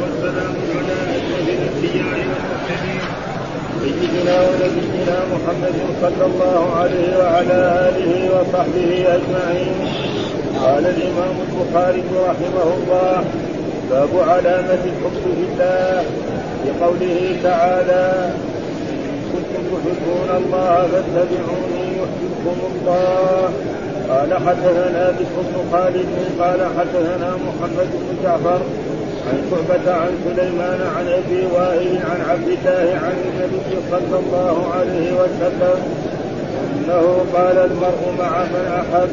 والسلام على أشرف سيدنا ونبينا محمد صلى الله عليه وعلى آله وصحبه أجمعين. قال الإمام البخاري رحمه الله باب علامة الحب في الله. بقوله تعالى كنتم تحبون الله فاتبعوني يحببكم الله. قال حدثنا بشر بن خالد قال حدثنا محمد بن جعفر عن شعبة عن سليمان عن أبي وائل عن عبد الله عن النبي صلى الله عليه وسلم أنه قال المرء مع من أحب.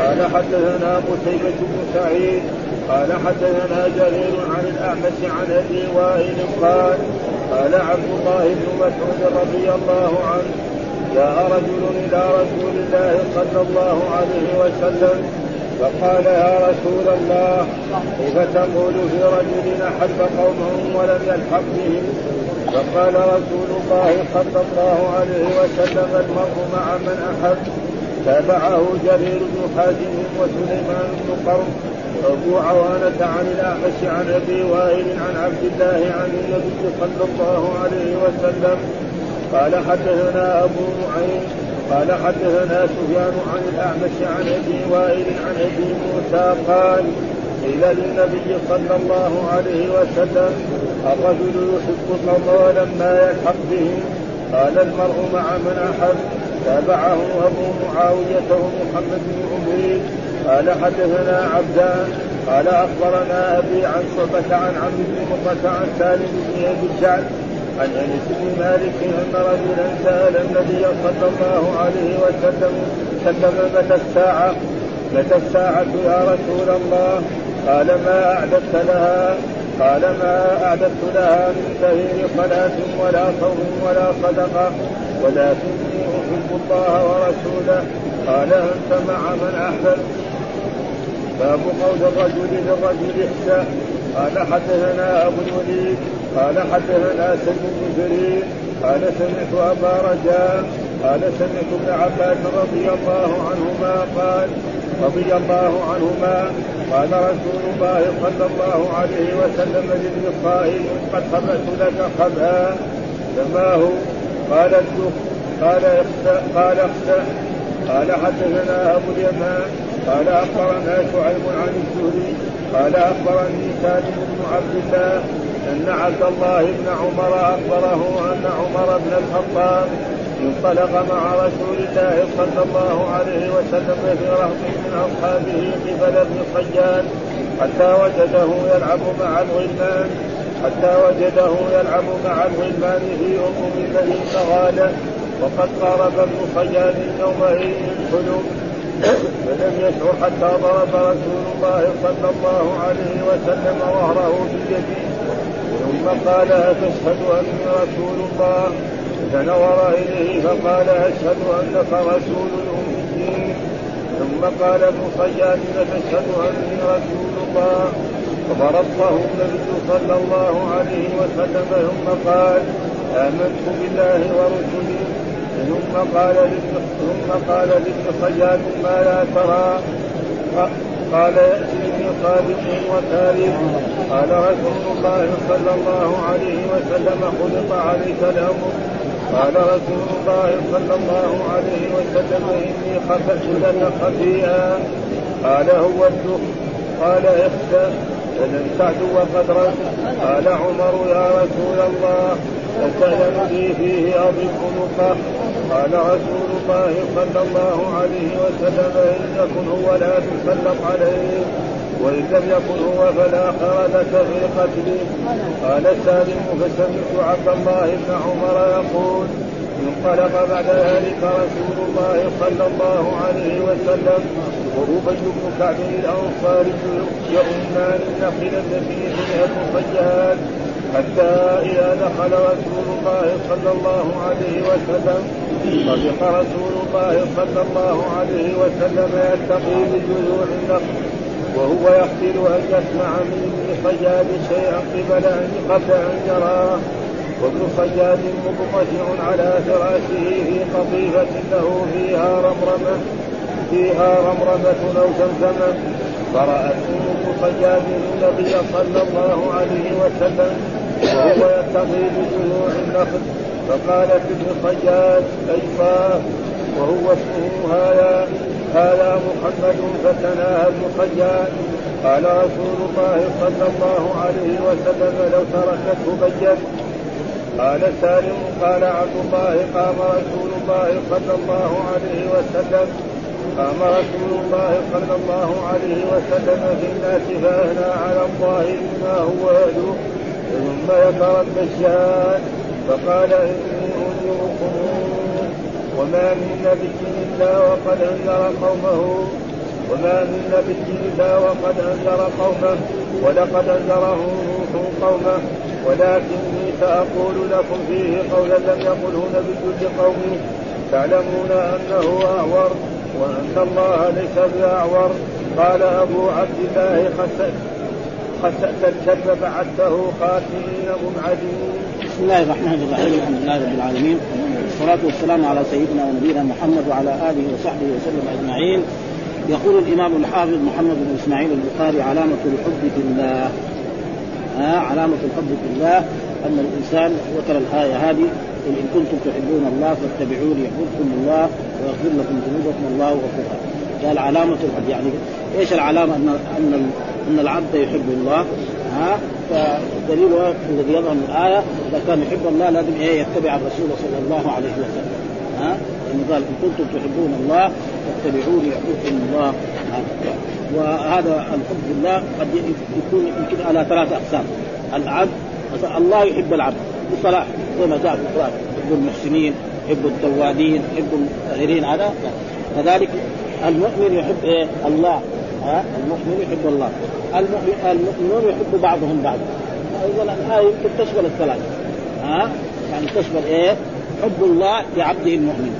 قال حدثنا قتيبة بن سعيد قال حدثنا جرير عن الأعمش عن أبي وائل قال قال عبد الله بن مسعود رضي الله عنه جاء رجل إلى رسول الله صلى الله عليه وسلم فقال يا رسول الله كيف تقول في رجل أحب قومه ولم يلحق بهم فقال رسول الله صلى الله عليه وسلم المرء مع من أحب. تابعه جرير بن حازم وسليمان بن قرن وابو عوانة عن الاعمش عن أبي وائل عن عبد الله عن النبي صلى الله عليه وسلم قال حدثنا أبو معين قال حدثنا سفيان عن الأعمش عن أبي وائل عن أبي موسى قال قيل للنبي صلى الله عليه وسلم الرجل يحب القوم ولما يلحق بهم قال المرء مع من أحب. تابعه أبو معاوية ومحمد بن عبيد قال حدثنا عبدان. قال أخبرنا أبي عن شعبه عن عمرو بن مرة عن سالم بن أبي الجعد عن أنس بن مالك أن رجلا سأل النبي صلى الله عليه وسلم سلم متى الساعة؟ متى الساعة يا رسول الله؟ قال ما أعددت لها. قال ما أعددت لها من كثير صلاة ولا صوم ولا صدقة ولكني أحب الله ورسوله. قال أنت مع من أحببت؟ باب قول الرجل للرجل احسى قال حدثنا أبو الوليد. قال حدثنا سلم بن جرير قال سمعت أبا رجاء قال سمعت ابن عباس رضي الله عنهما قال رضي الله عنهما قال رسول الله صلى الله عليه وسلم للقائل قد خبأت لك خبأ فما هو؟ قال قال قال اخسأ قال حدثنا أبو اليمان قال أخبرنا شعيب عن الزهري قال أخبرني سالم بن عبد الله أن عبد الله بن عمر أخبره أن عمر بن الخطاب انطلق مع رسول الله صلى الله عليه وسلم في رهط من أصحابه قبل ابن صياد حتى وجده يلعب مع الغلمان حتى وجده يلعب مع الغلمان في ام بني فغاله وقد قارب ابن صياد يومئذ الحلم. فلم يشعر حتى ضرب رسول الله صلى الله عليه وسلم ظهره بيده ثم قال أتشهد أني رسول الله؟ فنظر إليه فقال أشهد أنك رسول الأميين ثم قال ابن صياد أتشهد أني رسول الله؟ فضربه النبي صلى الله عليه وسلم ثم قال آمنت بالله ورسله. ثم قال ثم قال لابن صياد ما لا ترى. قال يأتيني صادق وكاذب قال رسول الله صلى الله عليه وسلم خلق عليك الأمر قال رسول الله صلى الله عليه وسلم إني خفت لك خفيئا. قال هو الدخ. قال اخسأ فلم تعدو قدرا قال عمر يا رسول الله. لي فيه أضف نقه قال رسول الله صلى الله عليه وسلم إن يكن هو لا تسلط عليه وإن لم يكن هو فلا لك في قتله. قال سالم فسمعت عبد الله بن عمر يقول انطلق بعد ذلك رسول الله صلى الله عليه وسلم وأبي بن كعب الأنصاري يؤمان النخل التي فيها المصيات حتى إذا دخل رسول الله صلى الله عليه وسلم صدق رسول الله صلى الله عليه وسلم يلتقي بجذوع النخل وهو يحسن أن يسمع من ابن صياد شيئا قبل أن قبل أن يراه. وابن صياد مضطجع على فراشه في قطيفة له فيها رمرمة فيها رمرمة أو زمزمة. فرأت أم صياد النبي صلى الله عليه وسلم وهو يتقي بجذوع النخل فقالت ابن صياد أيضا وهو اسمه هذا هذا محمد فتناهى ابن صياد قال رسول الله صلى الله عليه وسلم لو تركته بين قال سالم قال عبد الله قام رسول الله صلى الله عليه وسلم. قام رسول الله صلى الله عليه وسلم في الناس فاثنى على الله بما هو يدعو. ثم ذكر المشيان فقال اني انذركم وما من نبي إلا وقد أنذر قومه وما من نبي إلا وقد أنذر قومه ولقد انذره نوح قومه ولكني سأقول لكم فيه قولا لم يقله نبي لقومه تعلمون أنه أعور وأن الله ليس بأعور. قال أبو عبد الله الكلب بعثته خاتمين مبعدين. بسم الله الرحمن الرحيم الحمد لله رب العالمين والصلاة والسلام على سيدنا ونبينا محمد وعلى آله وصحبه وسلم أجمعين. يقول الإمام الحافظ محمد بن إسماعيل البخاري علامة الحب في الله. ها علامة الحب في الله أن الإنسان ذكر الآية هذه قل إن كنتم تحبون الله فاتبعوني يحببكم الله ويغفر لكم ذنوبكم الله غفور قال علامة الحب يعني إيش العلامة؟ أن أن أن العبد يحب الله. ها؟ فدليل الذي يظهر من الآية إذا كان يحب الله لازم إيه؟ يتبع الرسول صلى الله عليه وسلم. ها؟ لأنه قال إن كنتم تحبون الله فاتبعوني يحببكم الله. وهذا الحب بالله قد يكون يمكن على ثلاثة أقسام. العبد الله يحب العبد بصلاح زي ما جاء في القرآن يحب المحسنين يحب التوابين يحب الغيرين هذا كذلك المؤمن يحب إيه؟ الله. ها؟ المؤمن يحب الله. المؤمنون يحب بعضهم بعضا اذا الآية يمكن تشمل الثلاثة. ها؟ يعني تشمل إيه؟ حب الله لعبده المؤمن.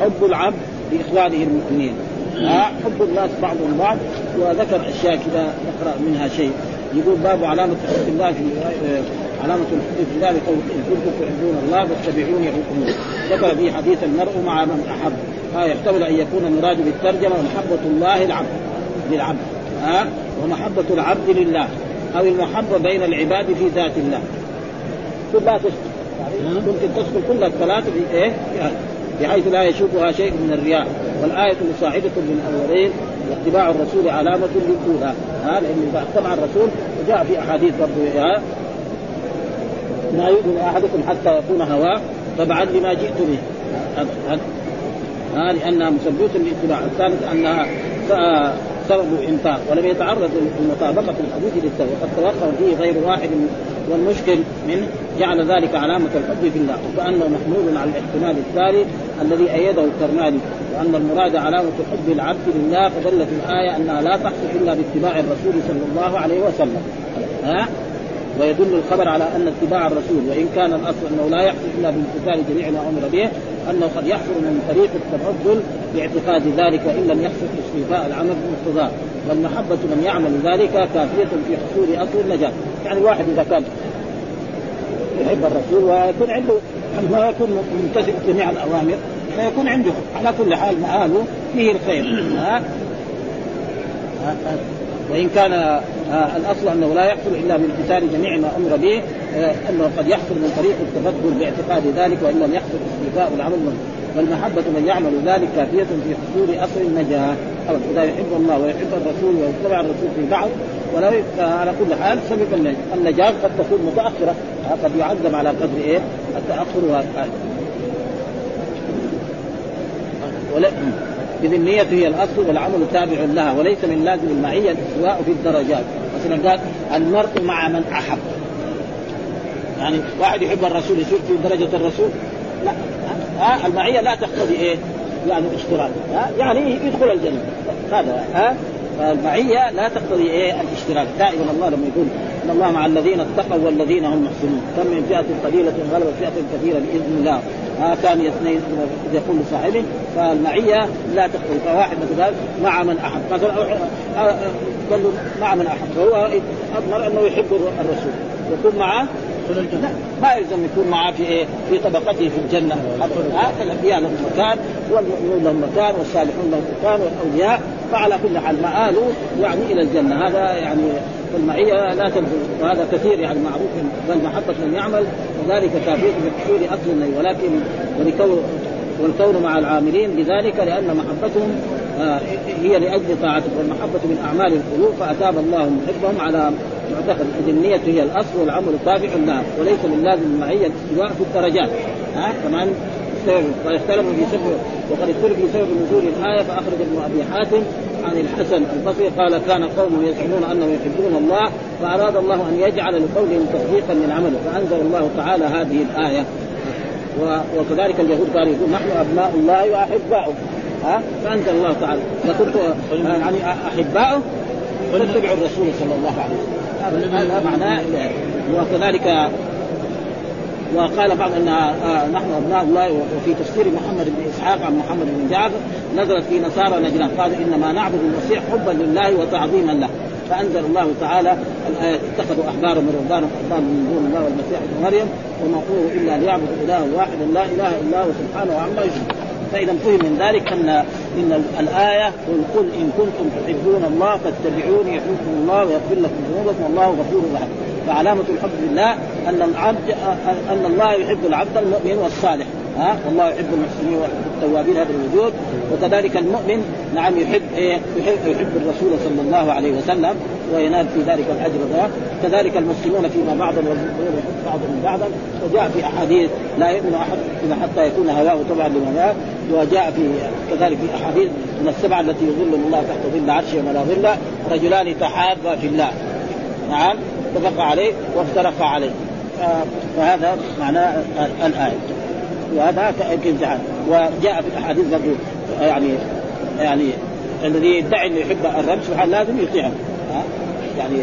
حب العبد لإخوانه المؤمنين. ها؟ حب الناس بعضهم بعض. وذكر أشياء كذا نقرأ منها شيء. يقول باب علامة حب الله في علامة الحب في الله بقول إن كنتم تحبون الله فاتبعوني يحبكم ذكر في حديث المرء مع من أحب. ها يحتمل أن يكون المراد بالترجمة محبة الله العبد للعبد ها ومحبة العبد لله أو المحبة بين العباد في ذات الله. كلها يعني ممكن تدخل كل الثلاثة في إيه؟ بحيث لا يشوفها شيء من الرياء والآية مصاحبة للأولين واتباع الرسول علامة للأولى ها لأن إذا اتبع الرسول وجاء في أحاديث برضه لا يؤمن أحدكم حتى يكون هواه تبعا لما جئت به. ها لأنها مثبوت للاتباع. الثالث أنها سبب الإنفاق ولم يتعرض لمطابقة الحديث للسبب. وقد توقف فيه غير واحد والمشكل منه جعل ذلك علامة الحب في الله وكأنه محمول على الاحتمال الثاني الذي أيده الكرماني وأن المراد علامة حب العبد لله فدلت الآية أنها لا تحصل إلا باتباع الرسول صلى الله عليه وسلم. ها؟ ويدل الخبر على أن اتباع الرسول وإن كان الأصل أنه لا يحصل إلا بامتثال جميع ما أمر به أنه قد يحصل من طريق التفضل باعتقاد ذلك وان لم يحصل استيفاء العمل بمقتضاه والمحبة من يعمل ذلك كافية في حصول أصل النجاة. يعني الواحد إذا كان يحب الرسول ويكون عنده ما يكون ممتثل جميع الأوامر فيكون عنده على كل حال مآله فيه الخير. ها؟ وإن كان آه الأصل أنه لا يحصل إلا بامتثال جميع ما أمر به آه أنه قد يحصل من طريق التفضل باعتقاد ذلك وإن لم يحصل استيفاء العمل والمحبة من يعمل ذلك كافية في حصول أصل النجاة. إذا يحب الله ويحب الرسول ويتبع الرسول في بعض ولو على كل حال سبب النجاة قد تكون متأخرة قد يعذب على قدر إيه؟ التأخر إذ النية هي الأصل والعمل تابع لها وليس من لازم المعية الاستواء في الدرجات. مثلا قال المرء مع من أحب. يعني واحد يحب الرسول يصير في درجة الرسول؟ لا. ها؟ المعية لا تقتضي إيه؟ يعني اشتراك. ها؟ يعني يدخل الجنة. هذا ها؟ فالمعية لا تقتضي إيه؟ الاشتراك. دائما الله لما يقول إن الله مع الذين اتقوا والذين هم محسنون. كم من فئة قليلة غلبت فئة كثيرة بإذن الله. ها ثاني اثنين يقول لصاحبه فالمعية لا تقتضي فواحد مثلا مع من أحب. مثلا قال له مع من أحب. فهو أضمر أنه يحب الرسول. يكون معه لا ما يلزم يكون معاه في إيه؟ في طبقته في الجنة. الانبياء لهم مكان والمؤمنون لهم مكان والصالحون لهم مكان والأولياء فعلى كل حال. مآله يعني إلى الجنة. هذا يعني المعية لا تنزل وهذا كثير يعني معروف بل محبه من يعمل. وذلك كافيه بحصول أصل النهي ولكن ولكون والكون مع العاملين بذلك لأن محبتهم آه، هي لأجل طاعته والمحبة من أعمال القلوب فأتاب الله محبهم على معتقد. إذ النية هي الأصل والعمل تابع لها وليس من لازم المعيه الاستواء في الدرجات. ها كمان ويختلف في سبب وقد اختلف في سبب نزول الآية فأخرج ابن أبي حاتم عن الحسن البصري قال كان قوم يزعمون أنهم يحبون الله فأراد الله أن يجعل لقولهم تصديقا من عمله فأنزل الله تعالى هذه الآية. وكذلك اليهود قالوا يقول نحن أبناء الله وأحباؤه. ها؟ فأنزل الله تعالى. لكنت يعني أحباؤه؟ فاتبعوا الرسول صلى الله عليه وسلم. هذا معناه وكذلك وقال بعض أن آه نحن أبناء الله وفي تفسير محمد بن إسحاق عن محمد بن جعفر نزلت في نصارى نجران قال إنما نعبد المسيح حبا لله وتعظيما له. فأنزل الله تعالى الايه اتخذوا أحبارا من رهبان وأحبارا من دون الله والمسيح ابن مريم وما قولوا إلا ليعبدوا الها واحدا لا إله إلا هو سبحانه عما يشركون. فإذا فهم من ذلك أن إن الآية قل قل إن كنتم تحبون الله فاتبعوني يحبكم الله ويغفر لكم ذنوبكم والله غفور رحيم. فعلامة الحب لله أن العبد أن الله يحب العبد المؤمن والصالح. ها؟ والله يحب المحسنين ويحب التوابين هذا الوجود. وكذلك المؤمن نعم يحب إيه؟ يحب, الرسول صلى الله عليه وسلم وينال في ذلك الأجر كذلك المسلمون فيما بعضهم والمؤمنون يحب بعضهم بعضا. وجاء في أحاديث لا يؤمن أحد حتى يكون هواه طبعا لما وجاء في كذلك في أحاديث من السبعة التي يظلهم الله تحت ظل عرشه ولا ظل رجلان تحابا في الله. نعم اتفق عليه وافترق عليه. فهذا معناه الآية. وهذا امتحان وجاء في الأحاديث برضه يعني يعني الذي يدعي انه يحب الرب سبحانه لازم يطيعه. يعني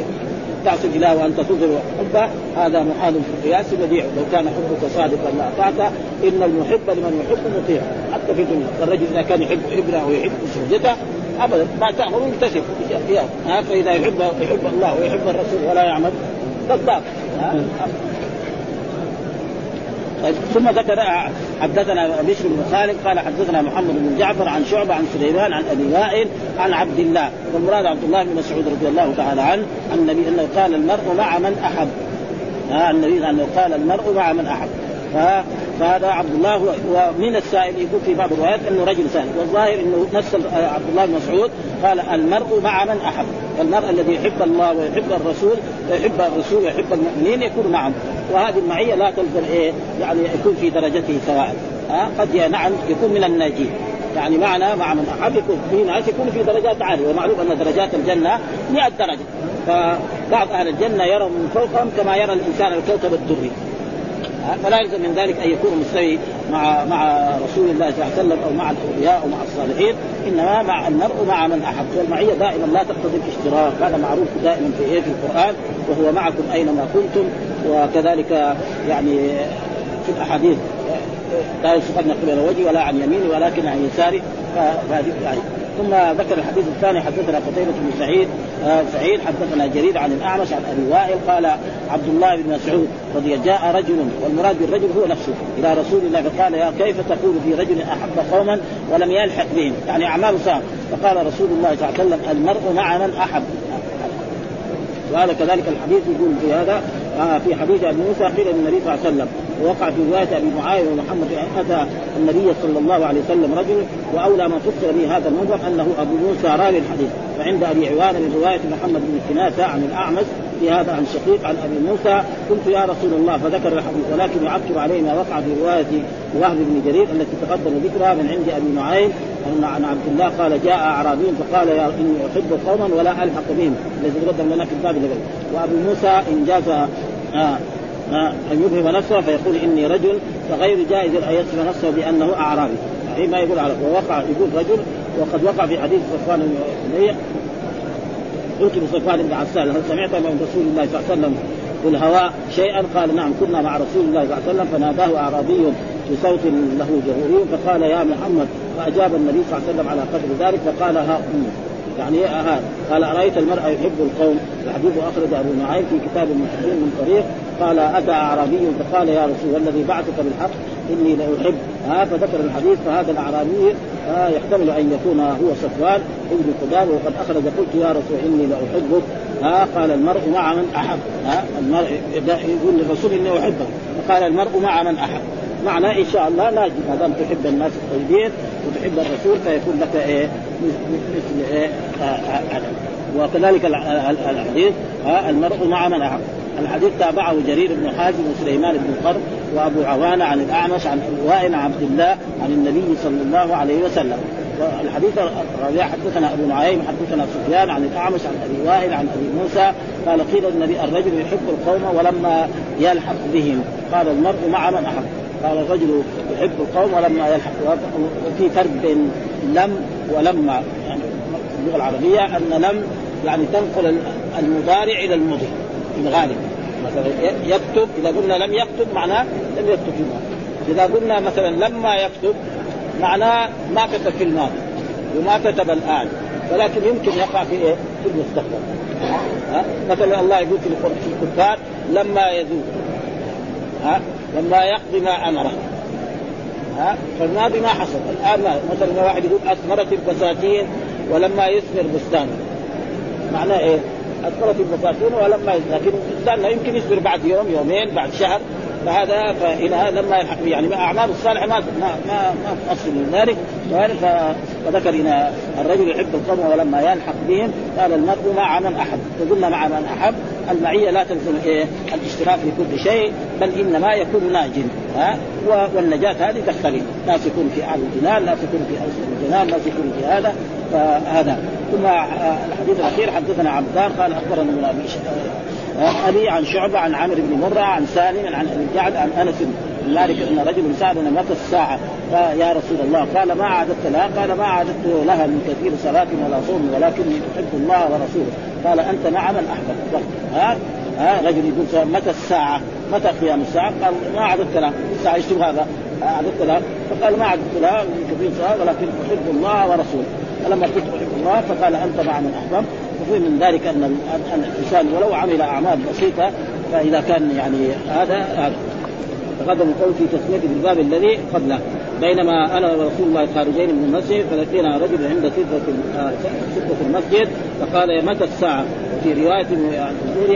تعصي الله وأنت تظهر حبه هذا محال في القياس بديع. لو كان حبك صادقا لاطعته إن المحب لمن يحب مطيع. حتى في الدنيا. الرجل إذا كان يحب ابنه ويحب زوجته أبدا ما تأمر يمتثل فإذا يحب يحب الله ويحب الرسول ولا يعمل كذاب طيب ثم ذكر حدثنا بشر بن خالد قال حدثنا محمد بن جعفر عن شعبة عن سليمان عن أبي وائل عن عبد الله. والمراد عبد الله بن مسعود رضي الله تعالى عنه عن النبي أنه قال المرء مع من أحب. ها النبي أنه قال المرء مع من أحب. فهذا عبد الله ومن السائل يقول في بعض الروايات إنه رجل سائل. والظاهر إنه نفس عبد الله بن مسعود قال المرء مع من أحب. المرء الذي يحب الله ويحب الرسول ويحب الرسول ويحب المؤمنين يكون معهم وهذه المعية لا تلزم إيه يعني يكون في درجته سواء. ها قد نعم يكون من الناجين. يعني معنا مع من أحب يكون في ناس يكون في درجات عالية. ومعروف أن درجات الجنة 100 درجة. فبعض أهل الجنة يرى من فوقهم كما يرى الإنسان الكوكب الدري. فلا يلزم من ذلك أن يكون مستوي مع مع رسول الله صلى الله عليه وسلم أو مع الاولياء أو مع الصالحين إنما مع المرء مع من أحب. والمعية دائما لا تقتضي الاشتراك. هذا معروف دائما في إيه؟ في القرآن وهو معكم أينما كنتم. وكذلك يعني في الأحاديث لا يسقطن قبل وجهي ولا عن يميني ولكن عن يساري. فهذه يعني ثم ذكر الحديث الثاني حدثنا قتيبة بن سعيد آه سعيد حدثنا جرير عن الأعمش عن أبي وائل قال عبد الله بن مسعود رضي جاء رجل والمراد بالرجل هو نفسه إلى رسول الله فقال يا كيف تقول في رجل أحب قوما ولم يلحق بهم؟ يعني أعمال صار فقال رسول الله صلى الله عليه وسلم المرء مع من أحب. وهذا كذلك الحديث يقول في هذا آه في حديث أبي موسى قيل للنبي صلى الله عليه وسلم. ووقع في رواية أبي معاوية ومحمد أتى النبي صلى الله عليه وسلم رجل وأولى ما فسر به هذا المنظر أنه أبو موسى راوي الحديث. فعند أبي عوان من رواية محمد بن كناسه عن الأعمش في هذا عن شقيق عن أبي موسى قلت يا رسول الله فذكر الحديث ولكن يعكر عليه ما وقع في رواية وهب بن جرير التي تقدم ذكرها من عند أبي نعيم أن عن عبد الله قال جاء اعرابي فقال يا إني أحب قوما ولا ألحق بهم. الذي تقدم لنا في الباب وأبو موسى ان جاز آه أن يبهم نفسه فيقول إني رجل فغير جائز أن يصف نفسه بأنه أعرابي. يعني ما يقول على ووقع يقول رجل وقد وقع في حديث صفوان بن قلت لصفوان بن عسال هل سمعت من رسول الله صلى الله عليه وسلم الهواء شيئا؟ قال نعم كنا مع رسول الله صلى الله عليه وسلم فناداه أعرابي بصوت له جهوري فقال يا محمد فأجاب النبي صلى الله عليه وسلم على قدر ذلك فقال ها أم يعني ها قال أرأيت المرء يحب القوم؟ الحديث واخرج أبو نعيم في كتاب المحسنين من طريق قال أتى أعرابي فقال يا رسول الذي بعثك بالحق إني لأحب ها فذكر الحديث فهذا الأعرابي آه يحتمل أن يكون هو صفوان ابن قدامه وقد أخرج قلت يا رسول إني لأحبك ها قال المرء مع من أحب ها المرء يقول للرسول إني أحبك فقال المرء مع من أحب معناه إن شاء الله لا ما دام تحب الناس الطيبين وتحب الرسول فيكون لك إيه؟ مثل إيه؟ آه آه. وكذلك الحديث المرء مع من أحب. الحديث تابعه جرير بن حازم وسليمان بن قرب وأبو عوانة عن الأعمش عن وائل عبد الله عن النبي صلى الله عليه وسلم. الحديث الرابع حدثنا أبو نعيم حدثنا سفيان عن الأعمش عن أبي وائل عن أبي موسى. قال قيل النبي الرجل يحب القوم ولما يلحق بهم. قال المرء مع من أحب. قال الرجل يحب القوم ولما يلحق. وفي فرق بين لم ولما يعني اللغة العربية أن لم يعني تنقل المضارع إلى المضي في الغالب مثلا يكتب إذا قلنا لم يكتب معناه لم يكتب في الماضي. إذا قلنا مثلا لما يكتب معناه ما كتب في الماضي وما كتب الآن ولكن يمكن يقع في إيه؟ في المستقبل. ها؟ مثلا الله يقول في الكفار لما يذوق ها؟ لما يقضي ما امره ها؟ فالماضي ما حصل. الآن ما مثلا واحد يقول أثمرت البساتين ولما يثمر بستانه. معناه إيه؟ اثمرت البساتين ولما لكن الإنسان يمكن يصبر بعد يوم يومين بعد شهر فهذا فإلى لما يلحق به. يعني اعمال الصالحة ما ما ما, ما من ذلك. فذكر ان الرجل يحب القوم ولما يلحق بهم قال المرء مع من أحب. وقلنا مع من أحب. المعية لا تلزم إيه؟ الاشتراك في كل شيء بل إنما يكون ناج. ها؟ والنجاة هذه تختلف. ناس يكون في اعلى الجنان ناس يكون في أوسط الجنان ناس يكون في هذا. فهذا. ثم الحديث الأخير حدثنا عبدان قال أخبرنا أبي ابي عن شعبة عن عمرو بن مرة عن سالم عن أبي جعد عن أنس. مالك أن رجل سالنا متى الساعة. يا رسول الله. قال ما عددت لها قال ما عددت لها من كثير صلاة ولا صوم ولكني أحب الله ورسوله. قال أنت مع من أحببت؟ ها؟ ها؟ رجل يقول متى الساعة؟ متى قيام الساعة؟ قال ما عددت لها الساعة إيش هذا؟ عددت لها فقال ما عددت لها من كثير صلاة ولكن أحب الله ورسوله. فلما قلت أحب الله فقال أنت مع من أحببت؟ وفي من ذلك أن الإنسان ولو عمل أعمال بسيطة فإذا كان يعني هذا هذا. تقدم القول في تسمية في الباب الذي قبله. بينما أنا ورسول الله خارجين من المسجد فلقينا رجل عند سدة سدة المسجد فقال متى الساعة؟ وفي رواية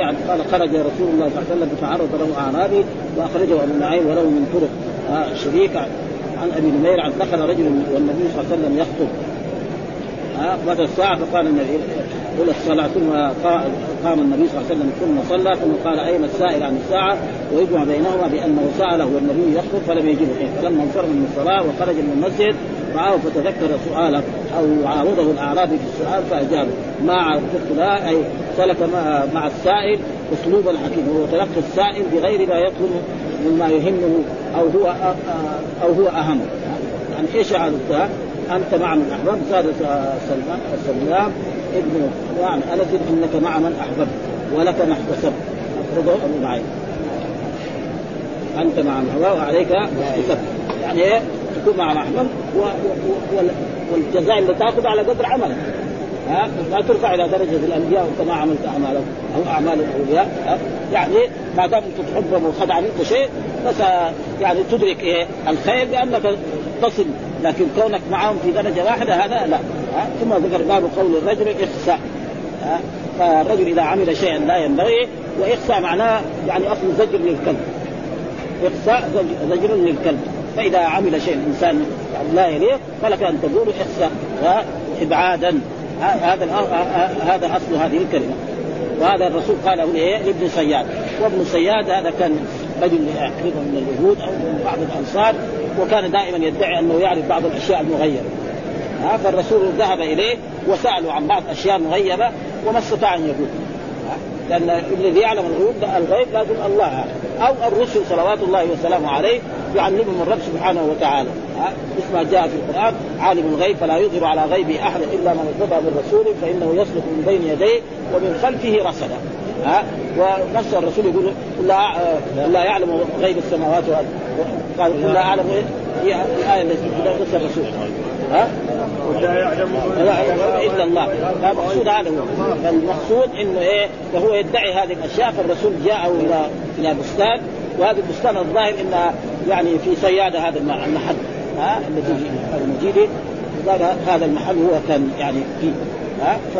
عن قال خرج رسول الله صلى الله عليه وسلم فتعرض له أعرابي وأخرجه أبو نعيم وله من طرق. شريك عن أبي نمير عن دخل رجل والنبي صلى الله عليه وسلم يخطب. متى الساعة فقال النبي قل الصلاة ثم قام النبي صلى الله عليه وسلم ثم صلى ثم قال أين السائل عن الساعة؟ ويجمع بينهما بأنه سأله والنبي يخطب فلم يجبه. فلما انصرف من الصلاة وخرج من المسجد رآه فتذكر سؤاله أو عارضه الأعرابي في السؤال فأجابه ما عرفت لا أي سلك مع السائل أسلوب الحكيم هو تلقي السائل بغير ما يطلب مما يهمه أو هو أو هو أهم. يعني إيش عرفتها؟ أنت مع من أحببت؟ زاد سلمان سلام ابن عن انس إنك مع من أحببت ولك ما احتسبت؟ اخرجه أبو معين. أنت مع من أحببت وعليك ما احتسبت. يعني إيه؟ تكون مع من أحببت والجزاء اللي تأخذ على قدر عملك. ها؟ لا ترفع إلى درجة الأنبياء وانت ما عملت اعمالك أو أعمال الأولياء. يعني ما دام انت تحبهم وخد عنك شيء بس يعني تدرك إيه؟ الخير لانك تصل لكن كونك معهم في درجة واحدة هذا لا. ها؟ ثم ذكر باب قول الرجل ها؟ فالرجل إذا عمل شيئا لا ينبغي واخساء معناه يعني أصل زجر للكلب. اخساء زجر للكلب. فإذا عمل شيء الإنسان لا يليق فلك أن تقول اخساء ابعادا. هذا هذا أصل هذه الكلمة. وهذا الرسول قاله لابن صياد. وابن صياد هذا كان رجل يقربه من اليهود أو من بعض الأنصار وكان دائما يدعي أنه يعرف بعض الأشياء المغيبه ها فالرسول ذهب إليه وسأله عن بعض أشياء مغيبه وما استطاع أن يقول. لأن الذي يعلم الغيوب الغيب لازم الله. أو الرسل صلوات الله وسلامه عليه يعلمهم الرب سبحانه وتعالى. مثل ما جاء في القرآن عالم الغيب فلا يظهر على غيبه احدا إلا من ارتضى من رسول فإنه يسلك من بين يديه ومن خلفه رصدا. ها؟ ونفس الرسول يقول لا لا يعلم غيب السماوات والأرض. قال لا أعلم هي الآية التي نفس الرسول. ها؟ ولا يعلم إلا الله. فالمقصود هذا هو. فالمقصود إنه إيه؟ فهو يدعي هذه الأشياء فالرسول جاءه إلى إلى بستان. وهذا البستان الظاهر انها يعني في صياده هذا المحل. ها؟ الذي المجيدي قال هذا المحل هو كان يعني فيه. ها ف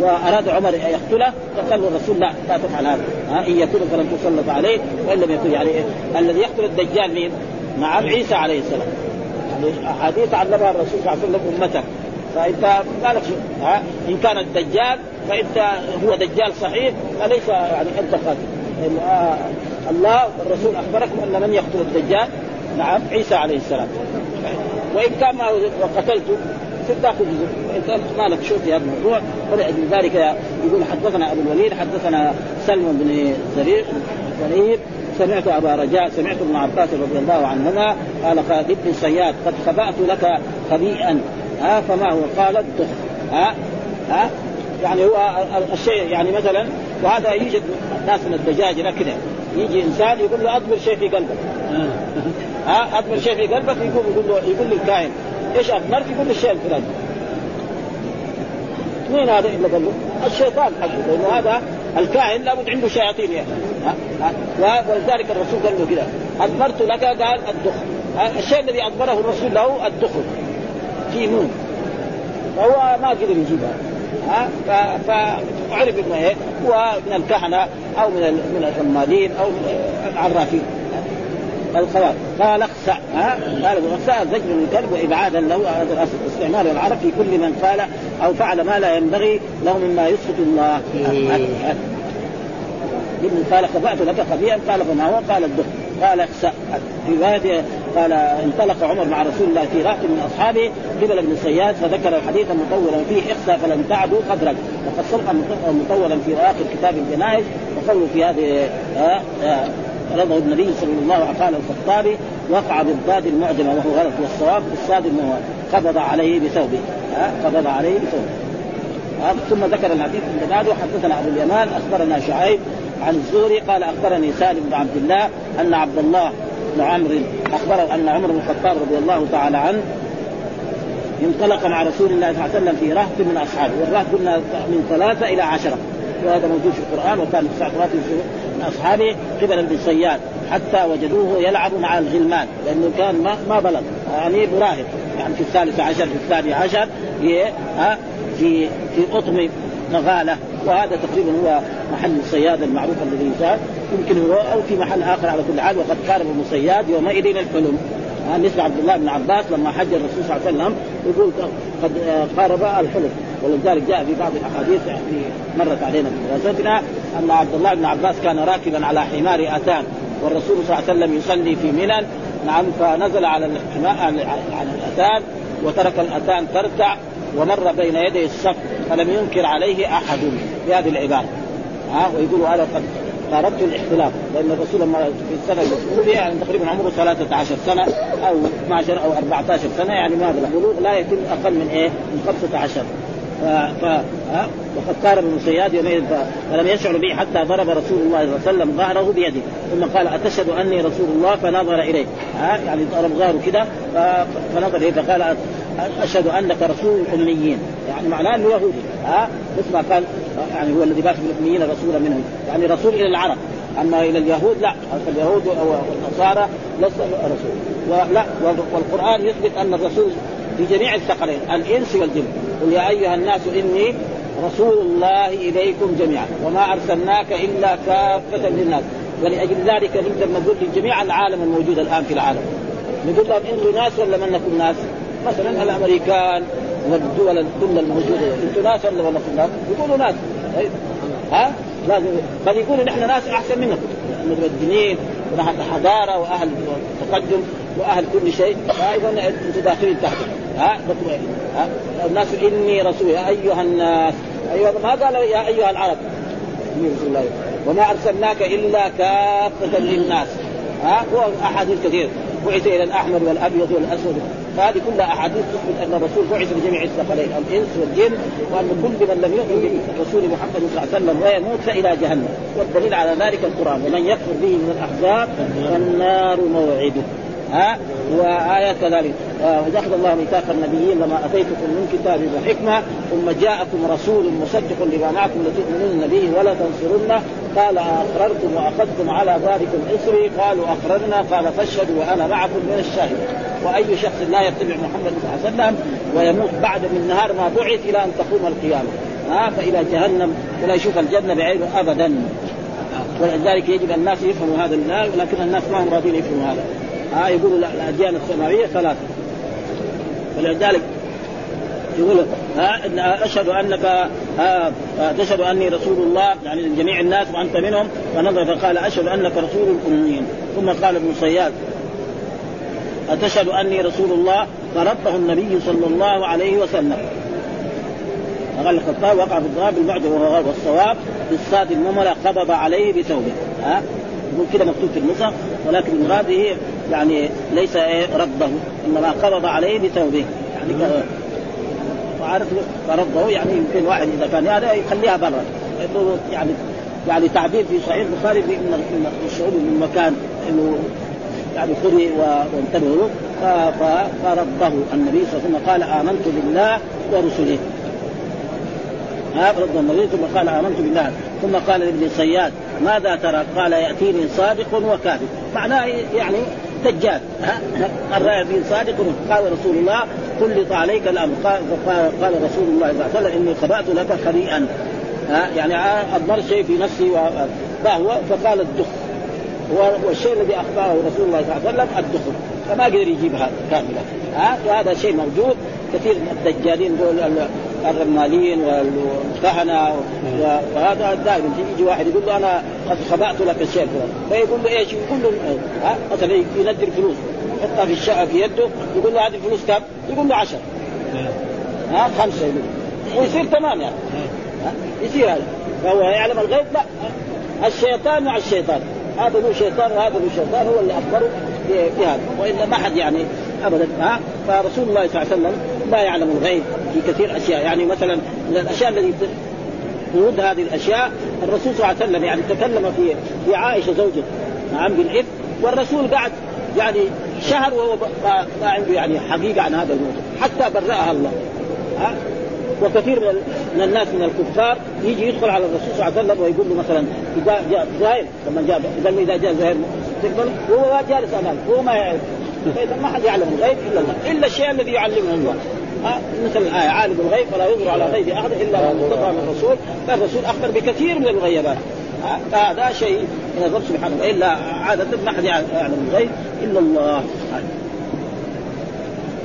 وأراد عمر أن يقتله فقال الرسول لا لا تفعل هذا. ها إن يكون فلن تسلط عليه وإن لم يكن يعني؟ الذي يقتل الدجال مين؟ نعم عيسى عليه السلام. احاديث علمها الرسول صلى الله عليه وسلم أمته. فإنت ما لك ها إن كان الدجال فإنت هو دجال صحيح فليس يعني أنت قاتل. آه الله والرسول أخبركم أن من يقتل الدجال؟ نعم عيسى عليه السلام. وإن كان ما قتلته تأخذ انت ما لك شوف في هذا الموضوع ولأجل ذلك. يقول حدثنا أبو الوليد حدثنا سلم بن زرير زرير سمعت أبا رجاء سمعت ابن عباس رضي الله عنهما قال خالد بن صياد قد خبأت لك خبيئا. ها فما هو؟ قال الدخ ها ها يعني هو الشيء يعني مثلا وهذا يوجد ناس من الدجاجله كده يجي إنسان يقول له اضمر شيء في قلبك. ها اضمر شيء في قلبك يقول يقول له يقول للكاهن إيش اضمرت يقول الشيء الفلاني. مين هذا اللي قال له؟ الشيطان حقه لأنه هذا الكاهن لابد عنده شياطين يعني. ها؟ ولذلك الرسول قال له كذا اضمرت لك قال الدخن الشيء الذي اضمره الرسول له الدخن في نون. فهو ما قدر يجيبها. ها؟ فعرف إنه إيه؟ هو من الكهنة أو من من الرمالين أو من العرافين. الخوات قال اخسع ها؟ قال اخسع زجر الكلب وإبعادا له استعمال العرب في كل من قال أو فعل ما لا ينبغي له مما يسخط الله. ابن قال خبأت لك خبيئا قال فما هو؟ قال الدخ قال اخسأ في رواية قال انطلق عمر مع رسول الله في رهط من أصحابه قبل ابن الصياد فذكر الحديث مطولا فيه اخسى فلن تعدوا قدرك وقد سبق مطولا في اخر كتاب الجنائز وقوله في هذه آه آه رضه النبي صلى الله عليه وسلم قال الخطابي وقع بالضاد المعجمه وهو غلط والصواب بالصاد قبض عليه بثوبه. قبض عليه بثوبه. ثم ذكر الحديث من بعده حدثنا أبو اليمان أخبرنا شعيب عن الزهري قال أخبرني سالم بن عبد الله أن عبد الله بن عمرو أخبره أن عمر بن الخطاب رضي الله تعالى عنه انطلق مع رسول الله صلى الله عليه وسلم في رهط من أصحابه. والرهط قلنا من ثلاثة إلى عشرة. وهذا موجود في القرآن وكان رهط من أصحابه قبل ابن صياد حتى وجدوه يلعب مع الغلمان لأنه كان ما ما بلغ يعني مراهق يعني في الثالث عشر في الثاني عشر في في في اطم مغاله وهذا تقريبا هو محل الصياد المعروف الذي يسال يمكن هو أو في محل آخر على كل حال وقد قارب المصياد يومئذ الحلم. مثل عبد الله بن عباس لما حج الرسول صلى الله عليه وسلم يقول قد قارب الحلم. ولذلك جاء في بعض الأحاديث في مرت علينا في دراستنا أن عبد الله بن عباس كان راكبا على حمار آتان والرسول صلى الله عليه وسلم يصلي في منى. نعم فنزل على على الآتان وترك الآتان ترتع ومر بين يدي الصف فلم ينكر عليه أحد بهذه العباده ها ويقول هذا قد قاربت الاحتلاف لأن الرسول لما في السنة اللي يعني تقريبا عمره 13 سنة أو 12 أو 14 سنة يعني ما البلوغ لا يتم أقل من إيه؟ من 15 ف... وقد قارب المسياد يومئذ فلم يشعر به حتى ضرب رسول الله صلى الله عليه وسلم ظهره بيده. ثم قال أتشهد أني رسول الله? فنظر إليه. يعني ضرب ظهره كده. فنظر إليه فقال اشهد أنك رسول الاميين يعني معناه إنه يهودي. ها؟ مثل ما قال يعني هو الذي بات بالاميين رسولا منهم. يعني رسول إلى العرب. أما إلى اليهود لا. اليهود أو النصارى ليس رسول. ولا والقرآن يثبت أن الرسول في جميع الثقلين الإنس والجن. قل يا أيها الناس إني رسول الله إليكم جميعا وما أرسلناك إلا كافة للناس. ولأجل ذلك نقدر نقول لجميع العالم الموجود الآن في العالم. نقول لهم إنتم ناس ولا من نكون ناس؟ مثلا الأمريكان والدول الدول الموجودة. إنتم ناس ولا ولا ناس؟ يقولوا ناس. ها؟ لازم بل يقولوا نحن ناس أحسن منكم. متمدنين ونحن حضارة وأهل تقدم. وأهل كل شيء فإذا أنتم داخلين تحت. ها الناس إني رسول يا أيها الناس. ايها ما قال يا أيها العرب. رسول الله وما أرسلناك إلا كافة للناس. ها واحاديث كثير. بعث إلى الأحمر والأبيض والأسود. فهذه كلها أحاديث تثبت أن الرسول بعث لجميع الثقلين الإنس والجن وأن كل من لم يؤمن بالرسول محمد صلى الله عليه وسلم ويموت فإلى جهنم. والدليل على ذلك القرآن. ومن يكفر به من الأحزاب فالنار موعده. ها؟ وآيات كذلك. واخذ الله ميثاق النبيين لما آتيتكم من كتاب وحكمه ثم جاءكم رسول مصدق لما معكم لتؤمنون به ولا تنصرنه. قال أقررتم وأخذتم على ذلكم إصري. قالوا أقررنا. قال فاشهدوا وأنا معكم من الشاهد. وأي شخص لا يتبع محمد صلى الله عليه وسلم ويموت بعد من نهار ما بعث إلى أن تقوم القيامة. ها؟ فإلى جهنم. ولا يشوف الجنة بعينه ابدا. ولذلك يجب الناس يفهموا هذا لكن الناس ما هم راضين يفهموا هذا. ها يقولوا الاديان السماوية ثلاثة. ولذلك يقول ها أشهد أنك تشهد أني رسول الله يعني لجميع الناس وأنت منهم. فنظر فقال أشهد أنك رسول الاميين ثم قال ابن صياد أتشهد أني رسول الله؟ فرده النبي صلى الله عليه وسلم. قال الخطاب وقع في الضرب بالمعجم والصواب. بالصاد المملة قبض عليه بثوبه. ها؟ يقول كده مكتوب في النسخ ولكن المراد يعني ليس إيه رده إنما قبض عليه بثوبه. يعني وعارف فرده يعني يمكن واحد إذا كان هذا يخليها برا. يعني يعني تعبير في صحيح البخاري ان الشعور من مكان إنه يعني خذي وانتبهوا فرده النبي صلى الله عليه وسلم قال آمنت بالله ورسله. ها؟ رد النبي ثم قال آمنت بالله. ثم قال لابن صياد ماذا ترى؟ قال يأتيني صادق وكاذب. معناه يعني دجال قال ياتيني صادق قال رسول الله سلط عليك الأمر. قال, قال رسول الله صلى الله عليه وسلم إني خبأت لك خليئا. ها؟ يعني اضمر شيء في نفسي فهو فقال الدخ والشيء الذي أخبره رسول الله صلى الله عليه وسلم الدخل فما قدر يجيبها كامله ها؟ وهذا شيء موجود. كثير من الدجالين دول الرمالين والكهنه وهذا دائما يجي واحد يقول له أنا قد خبأت لك الشيء فيقول له إيش؟ يقول له مثلا ينزل فلوس. يحطها في الشقة في يده. يقول له هذه الفلوس كم؟ يقول له 10 ها؟ خمسة يقول. ويصير تمام يعني. ها؟ يصير هذا. فهو يعلم الغيب؟ لا. الشيطان مع الشيطان. هذا له شيطان وهذا له شيطان. هو اللي أخبره في هذا. وإلا ما حد يعني ابدا. ها؟ فرسول الله صلى الله عليه وسلم لا يعلم الغيب في كثير أشياء. يعني مثلا من الأشياء التي ورود هذه الأشياء الرسول صلى الله عليه وسلم يعني تكلم في في عائشة زوجته نعم بالإثم والرسول قعد يعني شهر وهو ما عنده يعني حقيقة عن هذا الموضوع حتى برأها الله. ها؟ وكثير من الناس من الكفار يجي يدخل على الرسول صلى الله عليه وسلم ويقول له مثلا إذا جاء زهير. لما جاء اذا جاء زهير تقبل؟ وهو جالس أمامه هو ما يعرف. فإذا ما حد يعلم الغيب إلا الله إلا الشيء الذي يعلمه الله. مثل الايه عالم الغيب فلا يظهر على غيب أحد إلا من ارتضى من الرسول فالرسول أخبر بكثير من الغيبات هذا شيء من الرب سبحانه إلا عادة ما حد يعلم الغيب إلا الله.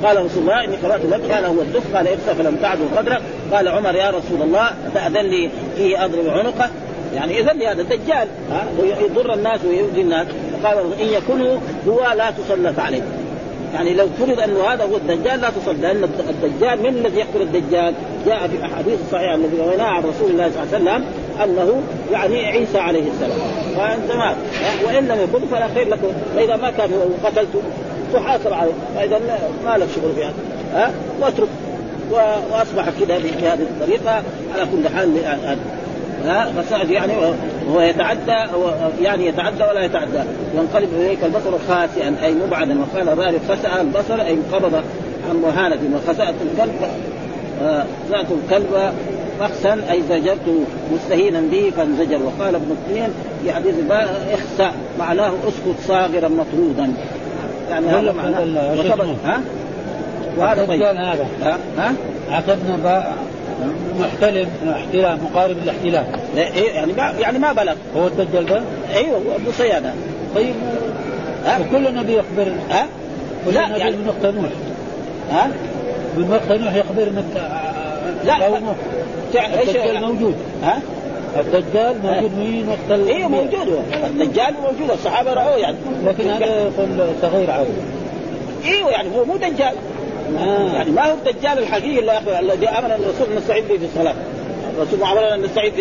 قال رسول الله إني قرأت لك قال هو الدف قال اخسى فلم تعدوا قدرك قال عمر يا رسول الله تأذن لي فيه أضرب عنقه؟ يعني اذن لي هذا دجال ها ويضر الناس ويؤذي الناس. قال إن يكن هو لا تسلط عليه. يعني لو فرض أنه هذا هو الدجال لا تصل لأن الدجال من الذي يقتل الدجال؟ جاء في الاحاديث الصحيحه الذي رويناها عن رسول الله صلى الله عليه وسلم أنه يعني عيسى عليه السلام. فأنت مات وإن لم يكن فلا خير لكم. فإذا ما كان قتلته تحاسب عليه. فإذا ما لك شغل في هذا. ها؟ واترك. وأصبح كذا بهذه الطريقة. على كل حال ها فسعد يعني هو يتعدى يعني يتعدى ولا يتعدى. ينقلب إليك البصر خاسئا أي مبعدا. وقال الراري خسأ البصر أي انقبض عن مهانة. وخسأت الكلب خسأت الكلب فخسا أي زجرت مستهينا به فانزجر. وقال ابن التين في حديث اخسأ. معناه اسكت صاغرا مطرودا. يعني هذا معناه. ها؟ وهذا طيب هذا. ها؟ ها؟ عقدنا محتلم احتلال مقارب للاحتلال. إيه يعني ما يعني ما بلغ. هو الدجال ده؟ أيوه هو أبو صيانه طيب ها؟ وكل نبي يخبر ها؟ لا نبي يعني من وقت نوح. ها؟ من وقت نوح يخبر انك لا قومه الدجال يعني؟ موجود. ها؟ الدجال موجود مين وقت أيوه موجود هو. الدجال موجود الصحابة رأوه يعني. لكن هذا يقول صغير عادي أيوه يعني هو مو دجال. آه. يعني ما هو الدجال الحقيقي اللي الذي امن الرسول نستعيذ به في الصلاة. الرسول امرنا أن نستعيذ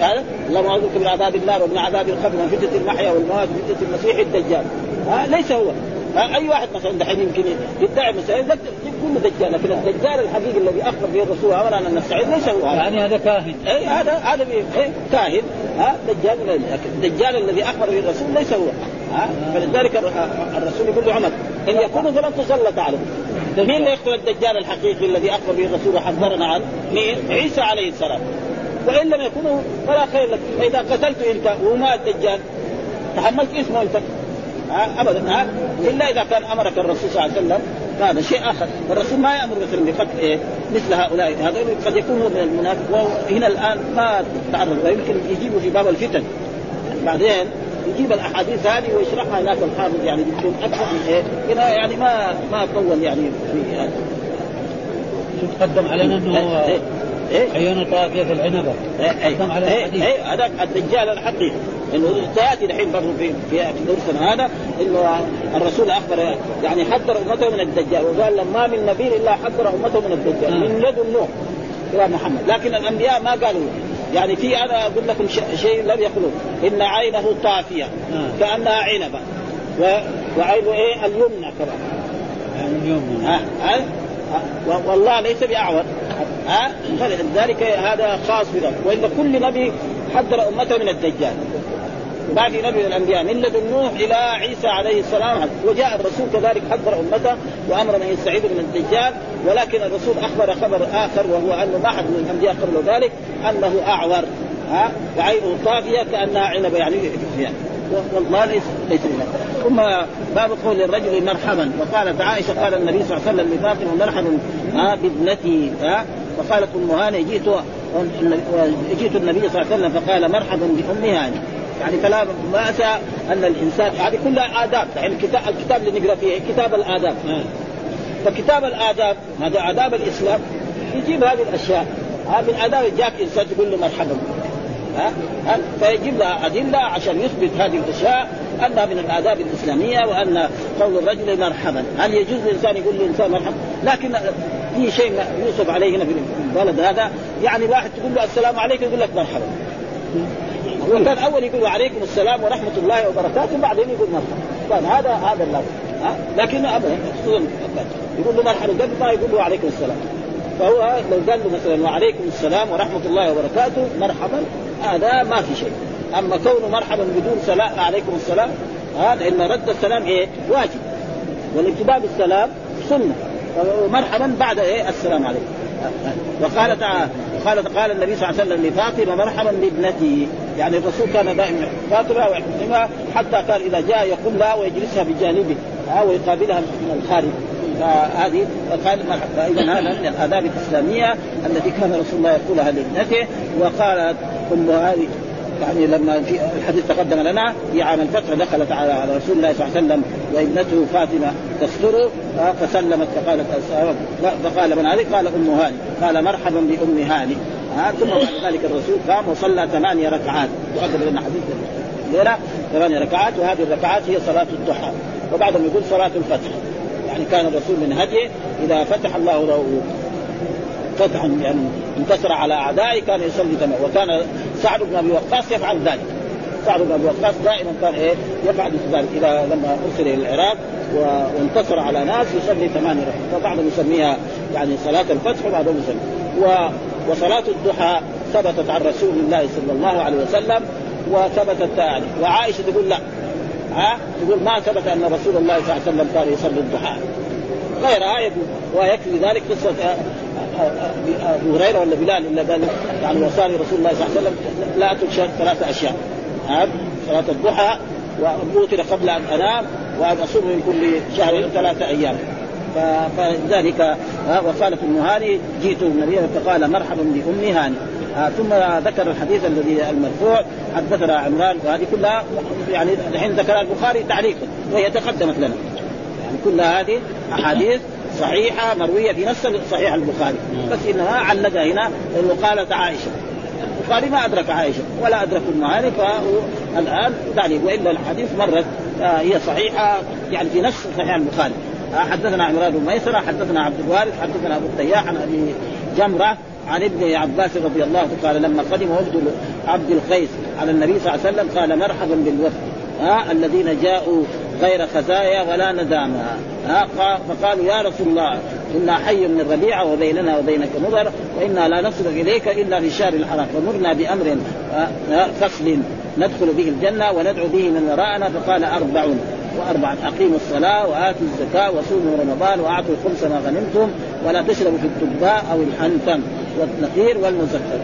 هذا؟ اللهم اعوذ بك من عذاب النار ومن عذاب القبر ومن فتنة المحيا والموات ومن فتنة المسيح الدجال. ها ليس هو. ها أي واحد مثلا دحين يمكن يدعي مثلا تقول له دجال لكن الدجال الحقيقي الذي أخبر به الرسول امرنا أن نستعيذ ليس هو. هذا يعني هذا كاهن. اي هذا هذا إيه كاهن. ها دجال لكن الدجال الذي أخبر به الرسول ليس هو. ها فلذلك الرسول يقول له عمر إن يكونوا فلن تسلط مين اللي يقتل الدجال الحقيقي الذي أخبر به الرسول وحذرنا عنه؟ مين؟ عيسى عليه السلام. وإن لم يكونوا فلا خير لك. فإذا قتلت أنت وما الدجال تحملت اسمه أنت. ابدا ها؟ إلا إذا كان أمرك الرسول صلى الله عليه وسلم هذا شيء آخر. والرسول ما يأمر مثلا بقتل إيه؟ مثل هؤلاء. هذول قد يكونوا من المنافق. وهنا الآن ما تعرض ويمكن يجيبوا في باب الفتن. بعدين يجيب الأحاديث هذه ويشرحها هناك الحافظ يعني يمكن أكثر من إيه؟ هنا يعني ما ما طول يعني في هذا. شو تقدم علينا إنه إيه؟ إيه؟ عيون طافيه في العنبة؟ إيه قدم عليه إيه الحديث. إيه هذاك الدجال الحقيقي إنه سياتي الحين برضه في في درسنا هذا إنه الرسول أخبر يعني حذر أمته من الدجال وقال لما من نبي إلا حذر أمته من الدجال من لدن نوح إلى محمد. لكن الأنبياء ما قالوا يعني في أنا أقول لكم شيء لم يقولوه إن عينه طافية آه. كأنها عنبه و- وعينه إيه؟ اليمنى كمان. يعني اليوم ها؟ ها؟ ها؟ والله ليس بأعور. ها؟ فلذلك هذا خاص بذلك وإن كل نبي حذر أمته من الدجال. ما في نبي من الأنبياء من لدن نوح إلى عيسى عليه السلام. وجاء الرسول كذلك حذر أمته وأمر ان يستعيذوا من الدجال ولكن الرسول أخبر خبر آخر وهو أنه ما أحد من الأنبياء قبل ذلك أنه أعور ها وعينه طافية كأنها عنبه يعني يعني والله ليس ليس. ثم باب قول الرجل مرحبا. وقالت عائشة قال النبي صلى الله عليه وسلم لفاطمة مرحبا ها بابنتي ها. فقالت ام هاني جئت جئت النبي صلى الله عليه وسلم فقال مرحبا بام هاني يعني كلام بأس أن الإنسان هذه كلها آداب. يعني الكتاب الكتاب اللي نقرأ فيه كتاب الآداب. آه. فكتاب الآداب هذا آداب الإسلام. يجيب هذه الأشياء. من اداب جاك إنسان تقول له مرحبا ها؟ ها؟ فيجيب لها أدلة عشان يثبت هذه الأشياء انها من الآداب الإسلامية وأن قول الرجل مرحبا. هل يجوز للانسان يقول للإنسان مرحبا؟ لكن في شيء يوصف عليه هنا في البلد هذا يعني واحد تقول له السلام عليكم يقول لك مرحبا. هو كان اول يقول وعليكم السلام ورحمة الله وبركاته بعدين يقول مرحبا كان هذا هذا اللفظ. ها؟ لكن ابدا يقول له مرحبا قبل ما يقول له وعليكم السلام. فهو لو قال له مثلا وعليكم السلام ورحمة الله وبركاته مرحبا. هذا ما في شيء. أما كونه مرحبا بدون سلام عليكم السلام هذا ان رد السلام إيه؟ واجب. والابتداء بالسلام سنة. مرحبا بعد إيه؟ السلام عليكم. وقالت قالت قال النبي صلى الله عليه وسلم لفاطمة مرحبا بابنتي. يعني الرسول كان دائما فاطمة ويحترمها حتى كان إذا جاء يقول لها ويجلسها بجانبه ها ويقابلها من الخارج فهذه قال فاذا هذا من الآداب الإسلامية التي كان رسول الله يقولها لابنته وقالت ام هذه يعني لما في الحديث تقدم لنا في عام الفتح دخلت على رسول الله صلى الله عليه وسلم وابنته فاطمة تستره فسلمت فقالت فقال من هذه؟ قال أم هاني. قال مرحبا بأم هاني. آه، ثم بعد ذلك الرسول قام وصلى ثمانية ركعات. وأخذ لنا حديث الليلة ثمانية ركعات وهذه الركعات هي صلاة الضحى. وبعدهم يقول صلاة الفتح. يعني كان الرسول من هديه إذا فتح الله له فتحا يعني انتصر على أعدائه كان يصلي تمام وكان سعد بن أبي وقاص يفعل ذلك. سعد بن أبي وقاص دائما كان إيه؟ يفعل ذلك. إذا لما أرسل إلى العراق وانتصر على ناس يصلي ثمان ركعات فبعضهم يسميها يعني صلاة الفتح وبعضهم يسمي و وصلاة الضحى ثبتت عن رسول الله صلى الله عليه وسلم وثبتت يعني وعائشة تقول لا. ها؟ تقول ما ثبت أن رسول الله صلى الله عليه وسلم كان يصلي الضحى. غيرها يقول ويكفي ذلك قصة أبو هريرة ولا بلال الا قال يعني وصاني رسول الله صلى الله عليه وسلم لا اترك ثلاث أشياء. ها؟ صلاة الضحى واوتر قبل أن أنام وأن أصوم من كل شهر ثلاثة أيام. ف- فلذلك ها، وقالت ام هاني جئت النبي فقال مرحبا بام هاني. آه ثم ذكر الحديث الذي المرفوع حدثنا عمران وهذه كلها يعني الحين ذكر البخاري تعليقا وهي تقدمت لنا. يعني كل هذه أحاديث صحيحة مروية في نفس صحيح البخاري. بس انما علقها هنا لأنه قالت عائشة. البخاري ما أدرك عائشة ولا أدرك ام هاني فالآن تعليق. وإلا الحديث مرت هي صحيحة يعني في نفس صحيح البخاري. حدثنا عمران بن ميسرة حدثنا عبد الوارث حدثنا أبو التياح عن أبي جمرة عن ابن عباس رضي الله عنه قال لما قدم وفد عبد القيس على النبي صلى الله عليه وسلم قال مرحبا بالوفد. ها الذين جاءوا غير خزايا ولا ندامة ها قا- فقالوا يا رسول الله إنا حي من ربيعة وبيننا وبينك مضر وإنا لا نصل إليك إلا في شهر الحرام فمرنا بأمر فصل ندخل به الجنة وندعو به من وراءنا فقال أربع واربعا أقيموا الصلاة وآتوا الزكاة وصوموا رمضان واعطوا الخمس ما غنمتم ولا تشربوا في الدباء أو الحنتم والنقير والمزفر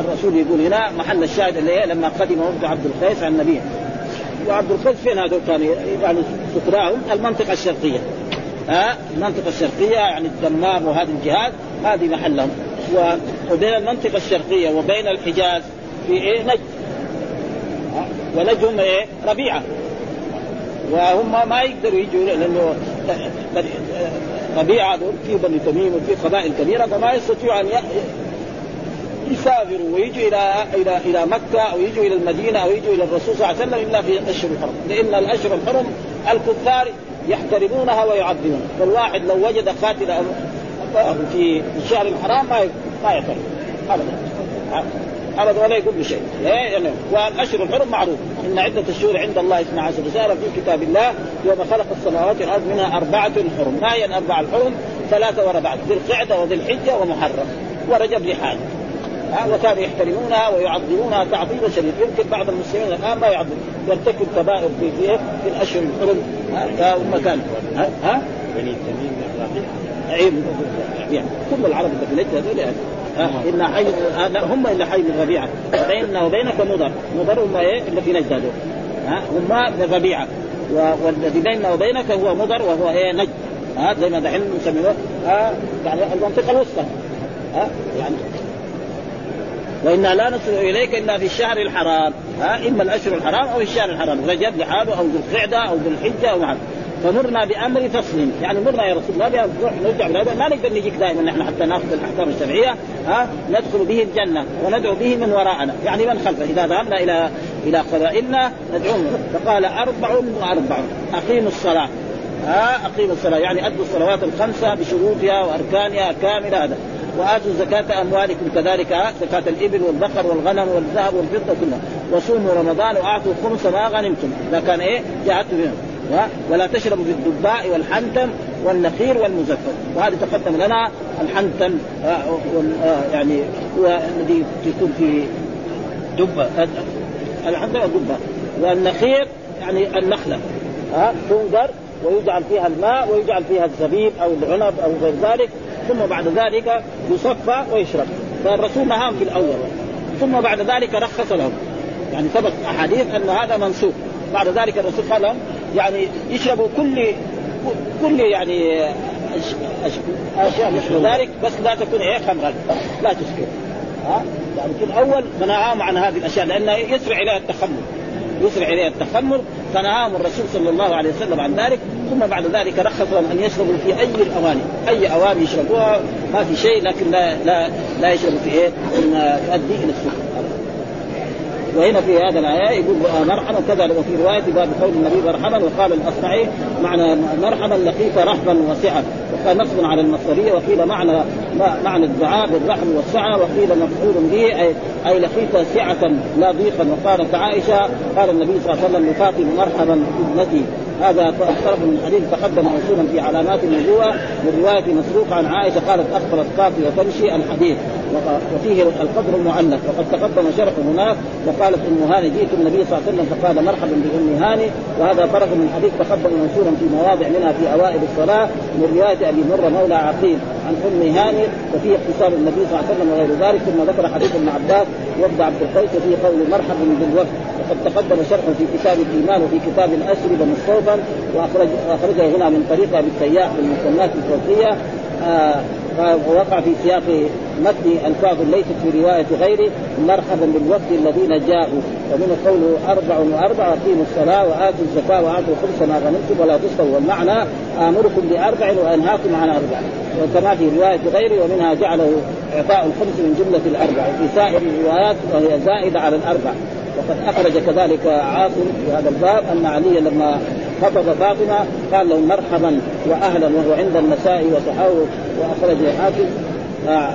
الرسول يقول هنا محل الشاهد اللي لما قدم وفد عبد القيس عن النبي. وعبد القيس فين هذول كانوا يعني سكراهم المنطقة الشرقية. ها؟ المنطقة الشرقية يعني الدمام وهذه الجهات هذه محلهم. وبين المنطقة الشرقية وبين الحجاز في إيه؟ نجد ونجم إيه؟ ربيعة. وهم ما يقدروا يجوا لأنه ربيعه في بني تميم وفي قبائل كبيرة فما يستطيعوا أن يسافروا ويجوا إلى إلى إلى مكة أو يجوا إلى المدينة أو يجوا إلى الرسول صلى الله عليه وسلم إلا في الاشهر الحرم، لأن الأشهر الحرم الكفار يحترمونها ويعظمونها، فالواحد لو وجد قاتل في الشهر الحرام ما ما يعترف ابدا. ابدا ولا يقول بشيء. يعني والأشهر الحرم معروف. إن عدة الشهور عند الله 12 رسالة في كتاب الله يوم خلق السماوات والأرض منها أربعة حرم. ما هي الأربعة الحرم؟ ثلاثة ورا بعض ذي القعدة وذي الحجة ومحرم. ورجب لحاله وكانوا يحترمونها ويعظمونها تعظيما شديدا يمكن بعض المسلمين الآن ما يعظم. يرتكب كبائر في في, الأشهر الحرم. ها كان ها, ها؟ بني تميم عيب يعني كل العرب اللي في هذول إن حي هم إلا حي من ربيعة بيننا وبينك مضر. مضر هم إيه؟ اللي في نجد هذول ها؟ هم من ربيعة والذي بيننا وبينك هو مضر وهو إيه؟ نجد. ها؟ زي ما دحين نسميه. ها؟ يعني المنطقة الوسطى. ها؟ يعني. وإنا لا نصل إليك إلا في الشهر الحرام. ها؟ إما الأشهر الحرام أو الشهر الحرام. رجب لحاله أو ذو القعدة أو ذو الحجة أو معه فمرنا بأمر فصل يعني مرنا يا رسول الله نروح نرجع بهذا ما نقدر نجيك دائما. نحن حتى نأخذ الأحكام الشرعية ها ندخل به الجنة وندعو به من وراءنا. يعني من خلفه؟ إذا ذهبنا إلى إلى قبائلنا ندعوهم فقال أربع واربع أقيموا الصلاة. ها أقيموا الصلاة. يعني أدوا الصلوات الخمسة بشروطها وأركانها كاملة هذا. وآتوا زكاة أموالكم كذلك زكاة الإبل والبقر والغنم والذهب والفضة كلها. وصوموا رمضان واعطوا خمس ما غنمتم. إذا كان إيه؟ جاءت بهم. ولا تشربوا في الدباء والحنتم والنخير والمزفر. وهذا تقدم لنا الحنتم يعني هو الذي يكون في دبة الحنتم والدبة والنخير يعني النخلة ها تنذر ويجعل فيها الماء ويجعل فيها الزبيب أو العنب أو غير ذلك ثم بعد ذلك يصفى ويشرب. فالرسول نهاهم في الأول. ثم بعد ذلك رخص لهم. يعني ثبت أحاديث أن هذا منسوخ. بعد ذلك الرسول قال لهم يعني يشربوا كل كل يعني أشياء مثل ذلك بس لا تكون إيه خمرا. لا تسكر ها؟ يعني في الأول فنهاهم عن هذه الأشياء لأنه يسرع إليها التخمر. يسرع إليها التخمر. فنهاهم الرسول صلى الله عليه وسلم عن ذلك. ثم بعد ذلك رخص لهم أن يشربوا في أي الأواني. أي أواني يشربوها. ما في شيء لكن لا لا لا يشربوا في إيه؟ يؤدي إلى السكر وهنا في هذا الآية يقول مرحبا كذا وفي رواية باب قول النبي مرحبا وقال الأصمعي معنى مرحبا لقيت رحبا وسعه وقال نصب على المصدريه وقيل معنى معنى الدعاء بالرحم والسعة وقيل مفعول به اي أي لقيت سعة لا ضيقا. وقالت عائشة قال النبي صلى الله عليه وسلم لفاطمة مرحبا ابنتي هذا طرف من الحديث تقدم موصولا في علامات النبوة من رواية مسروق عن عائشة قالت أخبرت قافي وتمشي الحديث. وفيه القدر المعلق وقد تقدم شرحه هناك وقالت أم هاني جئت النبي صلى الله عليه وسلم فقال مرحبا بأم هاني. وهذا طرف من الحديث تقدم منشورا في مواضع منها في أوائل الصلاة من رواية أبي مرة مولى عقيل عن أم هاني وفيه اقتصاد النبي صلى الله عليه وسلم وغير ذلك. ثم ذكر حديث ابن عباس وفد عبد القيس وفيه قول مرحبا بالوفد. وقد تقدم شرحه في كتاب الإيمان وفي كتاب الاشربه مستوفا واخرج اخرجه هنا من طريق ابي السياح بالمسمات الفوقية. آه ووقع في سياق متن الفاظ ليست في رواية غيره مرحبا بالوفد الذين جاءوا. ومن قوله أربع وأربع أقيموا الصلاة وآتوا الزكاة وآتوا خمس ما غنمتم ولا تستووا والمعنى آمركم بأربع وأنهاكم عن أربع. وكما في رواية غيره ومنها جعله إعطاء الخمس من جملة الأربع. في سائر الروايات وهي زائدة على الأربع. وقد أخرج كذلك عاصم في هذا الباب أن علي لما خطب فاطمة قال له مرحبا واهلا وهو عند النساء وصحابه وأخرج آه،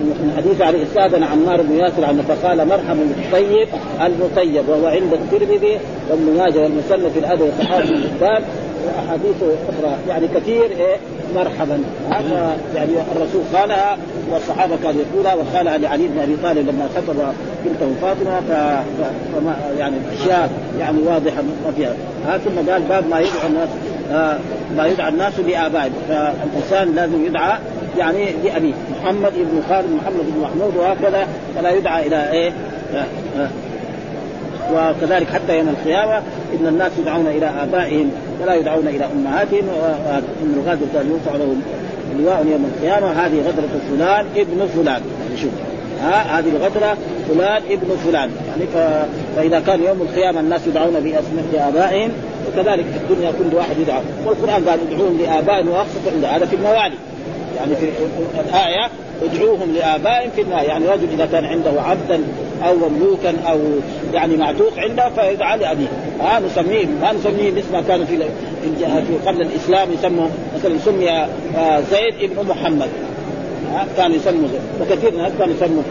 من حديث عليه استاذن عمار بن ياسر عنه فقال مرحبا بالطيب المطيب وهو عند الترمذي وابن ماجه والمسلم في الأدب والصحابة الكتاب واحاديث أخرى. يعني كثير إيه؟ مرحبا. هذا يعني الرسول قالها والصحابة كانوا يقولها وقالها لعلي بن أبي طالب لما خطب بنته فاطمة ف... فما يعني أشياء يعني واضحة فيها. ها ثم قال باب ما يدعو الناس آه ما يدعى الناس لابائهم فالإنسان لازم يدعى يعني لأبيه. محمد بن خالد محمد بن محمود وهكذا. فلا يدعى إلى إيه؟ آه آه. وكذلك حتى يوم القيامة إن الناس يدعون إلى آبائهم ولا يدعون إلى أمهاتهم وإن الغادر كان يرفع له لواء يوم القيامة هذه غدرة فلان ابن فلان. يعني شوف ها هذه الغدرة فلان ابن فلان. يعني ف... فإذا كان يوم القيامة الناس يدعون بأسماء آبائهم وكذلك في الدنيا كل واحد يدعى والقرآن قال ادعوهم لآبائهم وأقسطوا هذا في الموالي. يعني في الآية ادعوهم لآبائهم في النهاية. يعني رجل إذا كان عنده عبدا أو مملوكا أو يعني معتوق عنده فيدعى لأبيه. ها نسميه ما نسميه مثل ما كانوا في في قبل الإسلام يسموا مثلا سمي آه، زيد ابن محمد. كان يسموا زيد. وكثير من الناس كانوا يسموا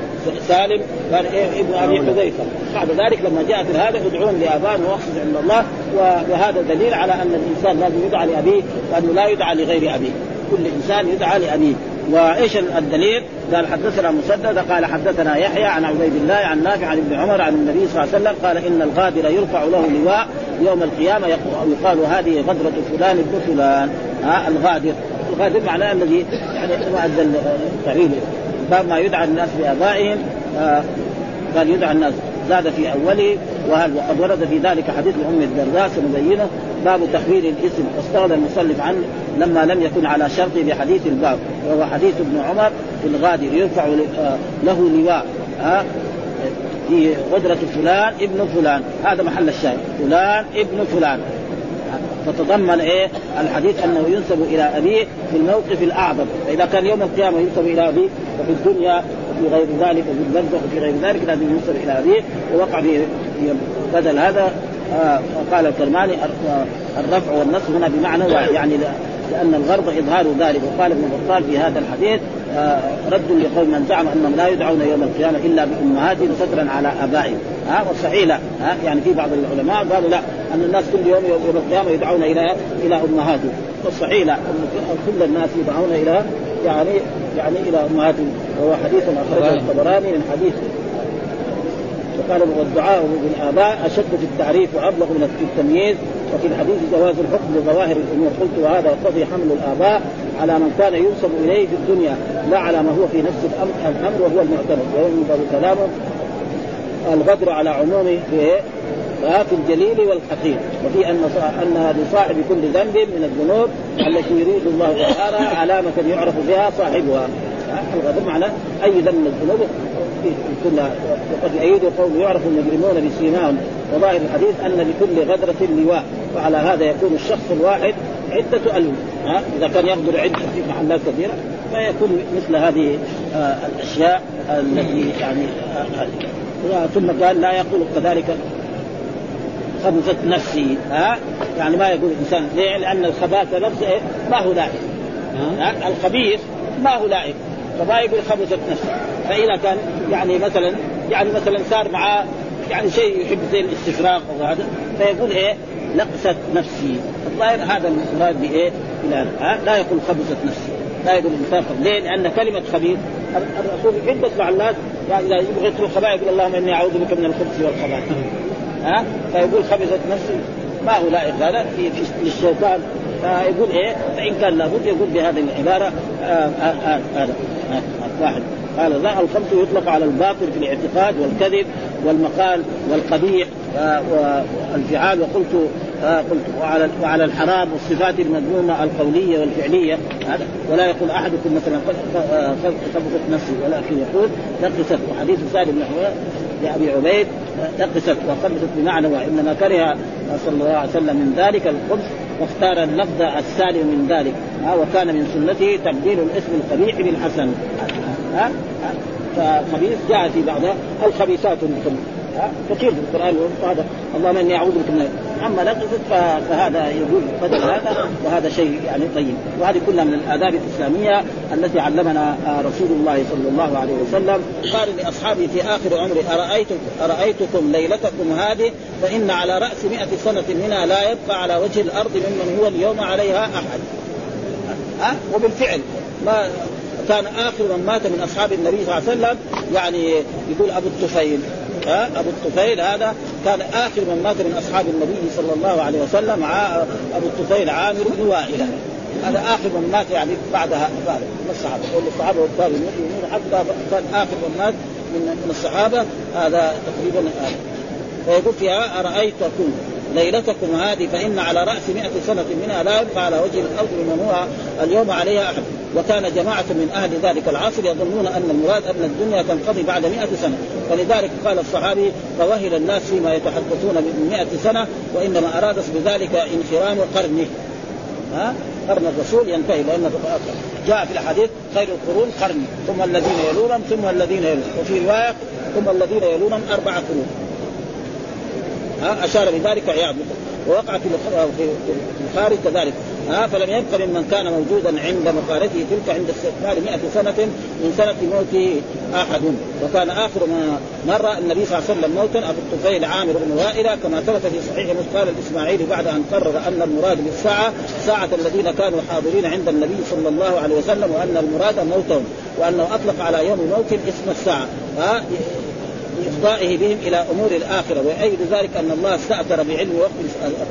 سالم كان إيه ابن أبي حذيفة. بعد ذلك لما جاءت هذا يدعون لآبائهم واخصص عند الله. وهذا دليل على أن الإنسان لازم يدعى لأبيه وأنه لا يدعى لغير أبيه. كل إنسان يدعى لأبيه. وإيش الدليل؟ قال حدثنا مسدد قال حدثنا يحيى عن عبيد الله عن نافع عن ابن عمر عن النبي صلى الله عليه وسلم قال إن الغادر يرفع له لواء يوم القيامة يقال هذه غدرة فلان ابن فلان. ها الغادر. الغادر معناه الذي يعني أدى التعليل باب ما يدعى الناس بآبائهم. آه قال يدعى الناس. زاد في أوله وهل وقد ورد في ذلك حديث ام الدرداء سنبينه باب تحويل الاسم واستغنى المصنف عنه لما لم يكن على شرط بحديث الباب وهو حديث ابن عمر في الغادر يرفع له لواء ها في غدرة فلان ابن فلان هذا محل الشاهد فلان ابن فلان. فتضمن إيه؟ الحديث أنه ينسب إلى أبيه في الموقف الأعظم فإذا كان يوم القيامة ينسب إلى أبيه وفي الدنيا وفي غير ذلك وفي البرزخ وفي غير ذلك لازم ينسب إلى أبيه ووقع في بدل هذا آه قال الكرماني الرفع والنصب هنا بمعنى واحد يعني لأن الغرض إظهار ذلك. وقال ابن بطال في هذا الحديث آه رد لقوم من زعم أنهم لا يدعون يوم القيامة إلا بأمهاتهم سترا على آبائهم. ها والصحيح لا. ها يعني في بعض العلماء قالوا لا أن الناس كل يوم يوم القيامة يدعون إلى إلى أمهاتهم. والصحيح لا. كل الناس يدعون إلى يعني يعني إلى أمهاتهم. وهو حديث أخرجه الطبراني من حديث وقال والدعاء بالآباء أشد في التعريف وأبلغ من التمييز وفي الحديث جواز الحكم بظواهر الأمور. قلت وهذا يقتضي حمل الآباء على من كان ينسب إليه في الدنيا لا على ما هو في نفس الأمر وهو المعتمد. وينظر كلامه الغدر على عمومه في الجليل والحقير. وفي أن أن لصاحب كل ذنب من الذنوب التي يريد الله تعالى علامة يعرف بها صاحبها. الغدر معنى أي ذنب من الذنوب؟ كلها وقد يؤيد قول يعرف المجرمون بسيماهم. وظاهر الحديث أن لكل غدرة لواء. وعلى هذا يكون الشخص الواحد عدة ألوف. ها؟ إذا كان يغدر عدة في محلات كثيرة فيكون مثل هذه آه الأشياء التي يعني آه ثم قال لا يقول كذلك خبثت نفسي. ها؟ يعني ما يقول الإنسان. ليه؟ لأن الخباثة نفسه ما هو لائق. الخبيث ما هو لائق. فما يقول خبثت نفسي فإذا كان يعني مثلا يعني مثلا صار معاه يعني شيء يحب زي الاستفراغ أو هذا فيقول إيه؟ نقصت نفسي. الظاهر هذا المراد بإيه؟ ها؟ لا يقول خبثت نفسي. لا يقول الانسان ليه؟ لأن كلمة خبيث الرسول عده معلات يعني إذا يبغى يترك خبائث يقول اللهم إني أعوذ بك من الخبث والخبائث. ها؟ فيقول خبثت نفسي. ما هو لائق هذا في, في للشيطان. فيقول إيه؟ فإن كان لابد يقول بهذه العبارة هذا. واحد. قال لا الخمس يطلق على الباطل في الاعتقاد والكذب والمقال والقبيح والفعال وقلت قلت وعلى وعلى الحرام والصفات المذمومة القولية والفعلية. هذا. ولا يقول أحدكم مثلا خبثت نفسي. ولكن يقول نقصت وحديث سالم بن لابي عبيد نقصت وخبثت بمعنى وانما كره صلى الله عليه وسلم من ذلك الخبث واختار اللفظ السالم من ذلك. ها وكان من سنته تبديل الاسم القبيح بالحسن. ها فخبيث جاء في بعض الخبيثات كثير في القرآن هذا اللهم اني أعوذ بك من اما نقصت فهذا يقول بدل هذا وهذا شيء يعني طيب. وهذه كلها من الآداب الإسلامية التي علمنا رسول الله صلى الله عليه وسلم. قال لأصحابه في آخر عمره ارايتم أرأيتكم ليلتكم هذه؟ فإن على رأس مئة سنة منها لا يبقى على وجه الأرض ممن هو اليوم عليها أحد. ها؟ أه؟ وبالفعل ما كان اخر من مات من أصحاب النبي صلى الله عليه وسلم يعني يقول أبو الطفيل ها؟ أبو الطفيل هذا كان اخر من مات من أصحاب النبي صلى الله عليه وسلم أبو الطفيل عامر بن وائلة. هذا اخر من مات يعني بعدها بعد من الصحابة. كل الصحابة والتابعين حتى كان اخر من مات من الصحابة. هذا تقريبا هذا. ويقول فيها أرأيتكم؟ ليلتكم هذه فإن على رأس مئة سنة منها لا يبقى على وجه الأرض من هو اليوم عليها أحد. وكان جماعة من أهل ذلك العصر يظنون أن المراد أن الدنيا تنقضي بعد مئة سنة. فلذلك قال الصحابي فوهل الناس فيما يتحدثون من مئة سنة وإنما أراد بذلك انخرام قرنه. ها؟ قرن الرسول ينتهي لأن جاء في الحديث خير القرون قرني ثم الذين يلونهم ثم الذين يلونهم. وفي رواية ثم الذين يلونهم أربع قرون. ها أشار بذلك عياض. ووقع في البخاري كذلك. ها فلم يبق ممن كان موجودا عند مقالته تلك عند استكمال 100 سنة من سنة موته أحد. وكان آخر ما مر النبي صلى الله عليه وسلم موتا أبو الطفيل عامر بن وائلة كما ثبت في صحيح قال الإسماعيلي بعد أن قرر أن المراد بالساعة ساعة الذين كانوا حاضرين عند النبي صلى الله عليه وسلم وأن المراد موتهم وأنه أطلق على يوم موت اسم الساعة. ها لإفضائه بهم إلى أمور الآخرة ويؤيد ذلك أن الله استأثر بعلم وقت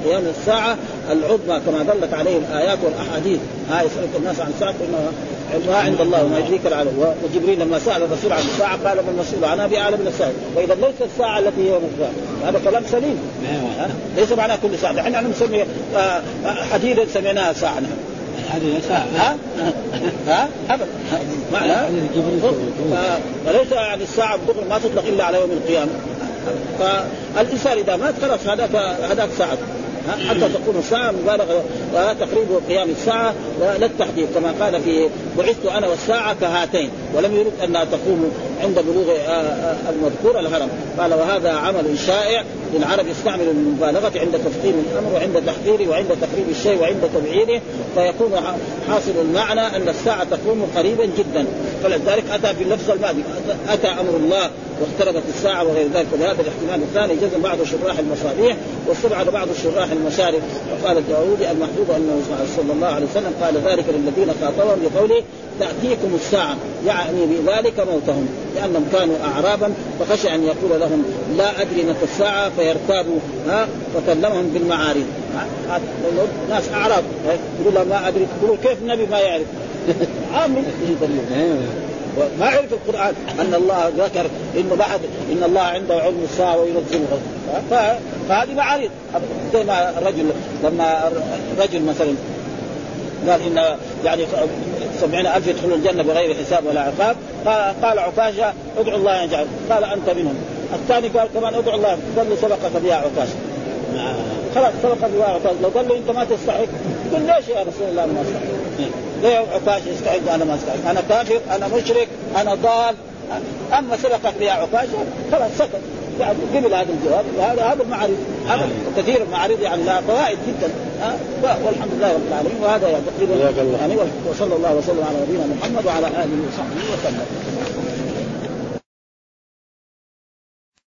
قيام الساعة العظمى كما دلت عليه الآيات والأحاديث. ها يسألك الناس عن الساعة إنها علمها عند الله وما يدريك العالم وجبريل لما سأل الرسول عن الساعة قال من المسؤول؟ عنها بأعلم من السائل. وإذا ليس الساعة التي هي مقدار هذا كلام سليم. ليس معناه كل ساعة. إحنا نسمي آه، حديدا سميناها ساعة. نحن ساعة ها؟ ها؟ ابدا معنى؟ وليس يعني الساعة بدغري ما تطلق إلا على يوم القيامة. فالإنسان إذا مات خلاص هذاك هذاك ساعته حتى تكون الساعة مبالغة وتقريب قيام الساعة لا التحديد كما قال في بعثت أنا والساعة كهاتين ولم يرد أنها تقوم عند بلوغ آه، آه، المذكور الهرم. قال وهذا عمل شائع للعرب يستعمل المبالغة عند تفخيم الأمر وعند تحقيره وعند تقريب الشيء وعند تبعيره فيكون حاصل المعنى أن الساعة تقوم قريبا جدا. فلذلك أتى باللفظ الماضي أتى أمر الله واقتربت الساعة وغير ذلك. وهذا الاحتمال الثاني جزم بعض شراح المصابيح واستبعد بعض الشراح المشارف وقال الداوودي المحبوب أنه صلى الله عليه وسلم قال ذلك للذين خاطبهم بقوله تأتيكم الساعة يعني بذلك موتهم لأنهم كانوا أعرابا فخشى أن يقول لهم لا أدري متى الساعة فيرتابوا ها؟ فكلمهم بالمعارض ناس أعراب يقول ما أدري. يقولوا كيف النبي ما يعرف؟ عامل. ما عرف القرآن. أن الله ذكر انه بعد إن الله عنده علم الساعة وينزل فهذه معارض زي ما الرجل لما رجل مثلا قال إن يعني سبعين ألف يدخلون الجنة بغير حساب ولا عقاب قال عكاشة ادعو الله يجعل. قال أنت منهم. الثاني قال كمان ادعو الله قال له سبقك بها عكاشة خلاص سبقك بها عكاشة لو قال له أنت ما تستحق يقول ليش يا رسول الله ما استحق؟ ليه عكاشة يستحق وأنا ما استحق؟ أنا كافر أنا مشرك أنا ضال. أما سبقك بها عكاشة خلاص سكت. يعني قبل هذا الجواب. وهذا هذا المعارض هذا كثير المعارض يعني لها فوائد جدا. والحمد لله رب العالمين. وهذا يعني تقريبا يعني وصلى الله وسلم على نبينا محمد وعلى آله وصحبه وسلم.